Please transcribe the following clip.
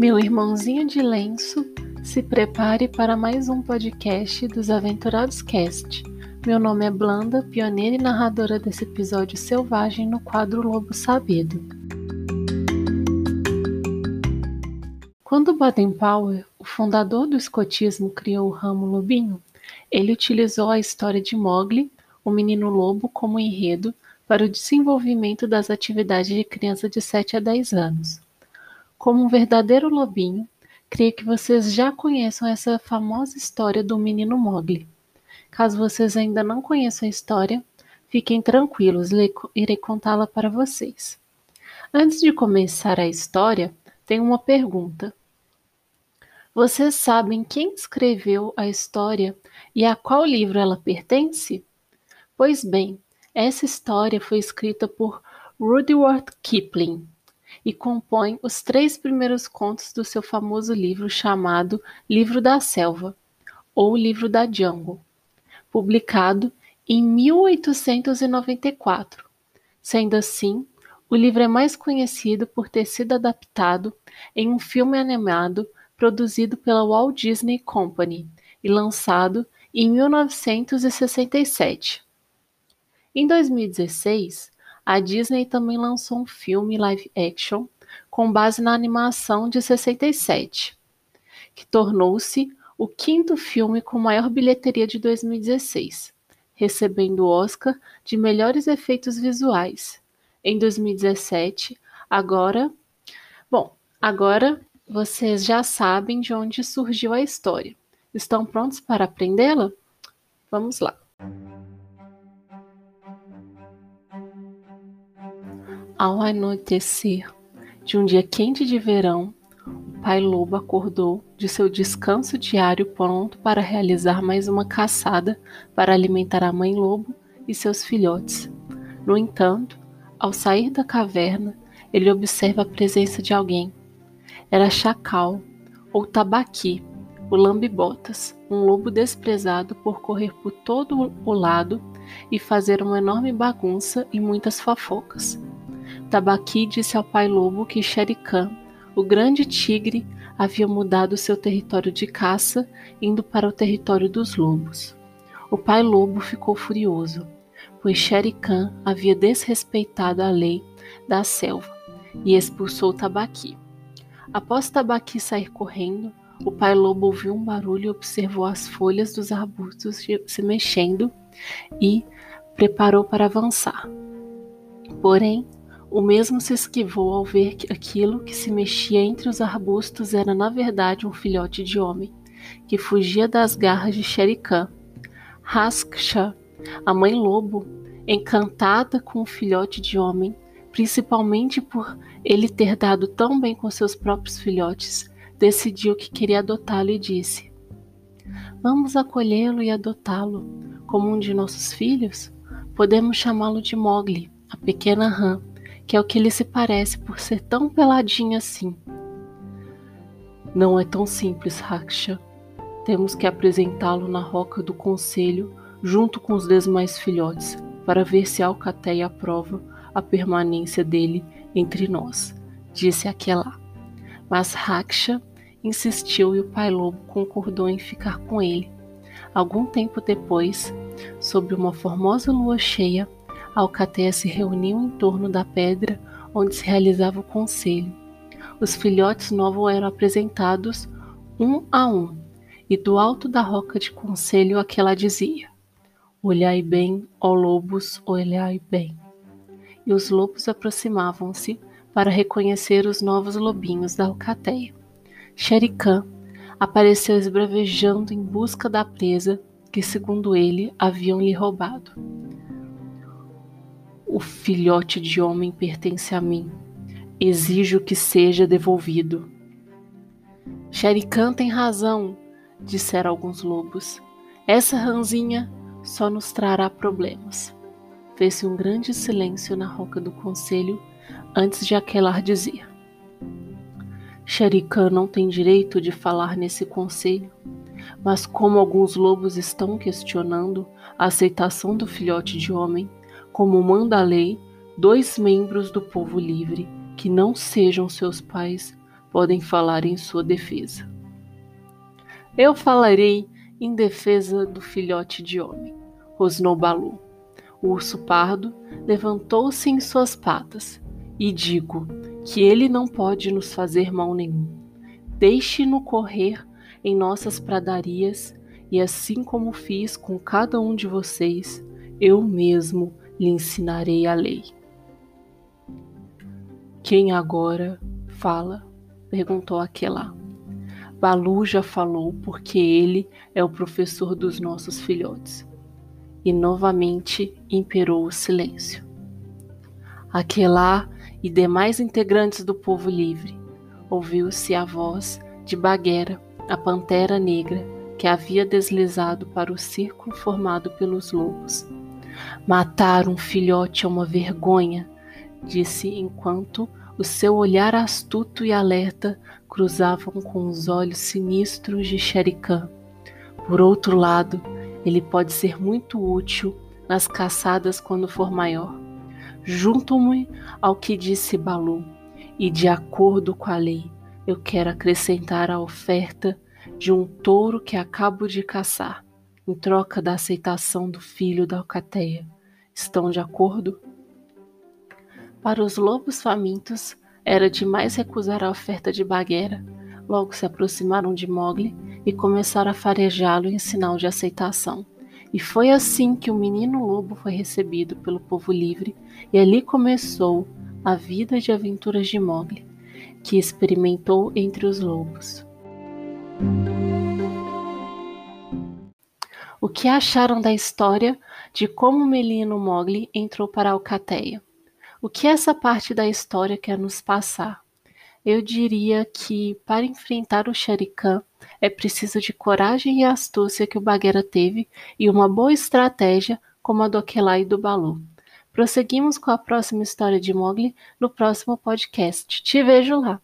Meu irmãozinho de lenço, se prepare para mais um podcast dos Aventurados Cast. Meu nome é Blanda, pioneira e narradora desse episódio selvagem no quadro Lobo Sabido. Quando Baden-Powell, o fundador do escotismo, criou o ramo lobinho, ele utilizou a história de Mowgli, o menino lobo, como enredo para o desenvolvimento das atividades de criança de 7 a 10 anos. Como um verdadeiro lobinho, creio que vocês já conheçam essa famosa história do menino Mowgli. Caso vocês ainda não conheçam a história, fiquem tranquilos, irei contá-la para vocês. Antes de começar a história, tenho uma pergunta. Vocês sabem quem escreveu a história e a qual livro ela pertence? Pois bem, essa história foi escrita por Rudyard Kipling e compõe os três primeiros contos do seu famoso livro chamado Livro da Selva, ou Livro da Jungle, publicado em 1894. Sendo assim, o livro é mais conhecido por ter sido adaptado em um filme animado produzido pela Walt Disney Company e lançado em 1967. Em 2016, a Disney também lançou um filme live action com base na animação de 67, que tornou-se o quinto filme com maior bilheteria de 2016, recebendo o Oscar de melhores efeitos visuais. Em 2017, agora, bom, agora vocês já sabem de onde surgiu a história. Estão prontos para aprendê-la? Vamos lá. Ao anoitecer de um dia quente de verão, o pai lobo acordou de seu descanso diário pronto para realizar mais uma caçada para alimentar a mãe lobo e seus filhotes. No entanto, ao sair da caverna, ele observa a presença de alguém. Era Chacal, ou Tabaqui, o lambe-botas, um lobo desprezado por correr por todo o lado e fazer uma enorme bagunça e muitas fofocas. Tabaqui disse ao pai lobo que Khan, o grande tigre, havia mudado seu território de caça, indo para o território dos lobos. O pai lobo ficou furioso, pois Khan havia desrespeitado a lei da selva e expulsou Tabaqui. Após Tabaqui sair correndo, o pai lobo ouviu um barulho e observou as folhas dos arbustos se mexendo e preparou para avançar. Porém, o mesmo se esquivou ao ver que aquilo que se mexia entre os arbustos era na verdade um filhote de homem, que fugia das garras de Sherikan. Rasksha, a mãe lobo, encantada com o filhote de homem, principalmente por ele ter dado tão bem com seus próprios filhotes, decidiu que queria adotá-lo e disse: Vamos acolhê-lo e adotá-lo como um de nossos filhos? Podemos chamá-lo de Mogli, a pequena rã, que é o que ele se parece por ser tão peladinho assim. Não é tão simples, Raksha. Temos que apresentá-lo na roca do conselho junto com os demais filhotes para ver se Alcateia aprova a permanência dele entre nós, disse aquela. Mas Raksha insistiu e o pai lobo concordou em ficar com ele. Algum tempo depois, sob uma formosa lua cheia, a alcateia se reuniu em torno da pedra onde se realizava o conselho. Os filhotes novos eram apresentados um a um, e do alto da roca de conselho aquela dizia: Olhai bem, ó lobos, olhai bem. E os lobos aproximavam-se para reconhecer os novos lobinhos da alcateia. Xericã apareceu esbravejando em busca da presa que, segundo ele, haviam lhe roubado. O filhote de homem pertence a mim. Exijo que seja devolvido. Sherikan tem razão, disseram alguns lobos. Essa ranzinha só nos trará problemas. Fez-se um grande silêncio na roca do conselho antes de Aquelar dizer: Sherikan não tem direito de falar nesse conselho, mas como alguns lobos estão questionando a aceitação do filhote de homem, como manda a lei, dois membros do povo livre, que não sejam seus pais, podem falar em sua defesa. Eu falarei em defesa do filhote de homem, rosnou Balu. O urso pardo levantou-se em suas patas e digo que ele não pode nos fazer mal nenhum. Deixe-no correr em nossas pradarias e assim como fiz com cada um de vocês, eu mesmo lhe ensinarei a lei. Quem agora fala? perguntou Aquelá. Balu já falou porque ele é o professor dos nossos filhotes. E novamente imperou o silêncio. Aquelá e demais integrantes do povo livre, ouviu-se a voz de Baguera, a pantera negra, que havia deslizado para o círculo formado pelos lobos. Matar um filhote é uma vergonha, disse enquanto o seu olhar astuto e alerta cruzavam com os olhos sinistros de Sherikan. Por outro lado, ele pode ser muito útil nas caçadas quando for maior. Junto-me ao que disse Balu, e de acordo com a lei, eu quero acrescentar a oferta de um touro que acabo de caçar, em troca da aceitação do filho da Alcateia. Estão de acordo? Para os lobos famintos, era demais recusar a oferta de Bagheera. Logo se aproximaram de Mowgli e começaram a farejá-lo em sinal de aceitação. E foi assim que o menino lobo foi recebido pelo povo livre, e ali começou a vida de aventuras de Mowgli, que experimentou entre os lobos. O que acharam da história de como o menino Mowgli entrou para a Alcateia? O que essa parte da história quer nos passar? Eu diria que para enfrentar o Sharikan é preciso de coragem e astúcia que o Bagheera teve e uma boa estratégia como a do Aquelá e do Balu. Prosseguimos com a próxima história de Mowgli no próximo podcast. Te vejo lá!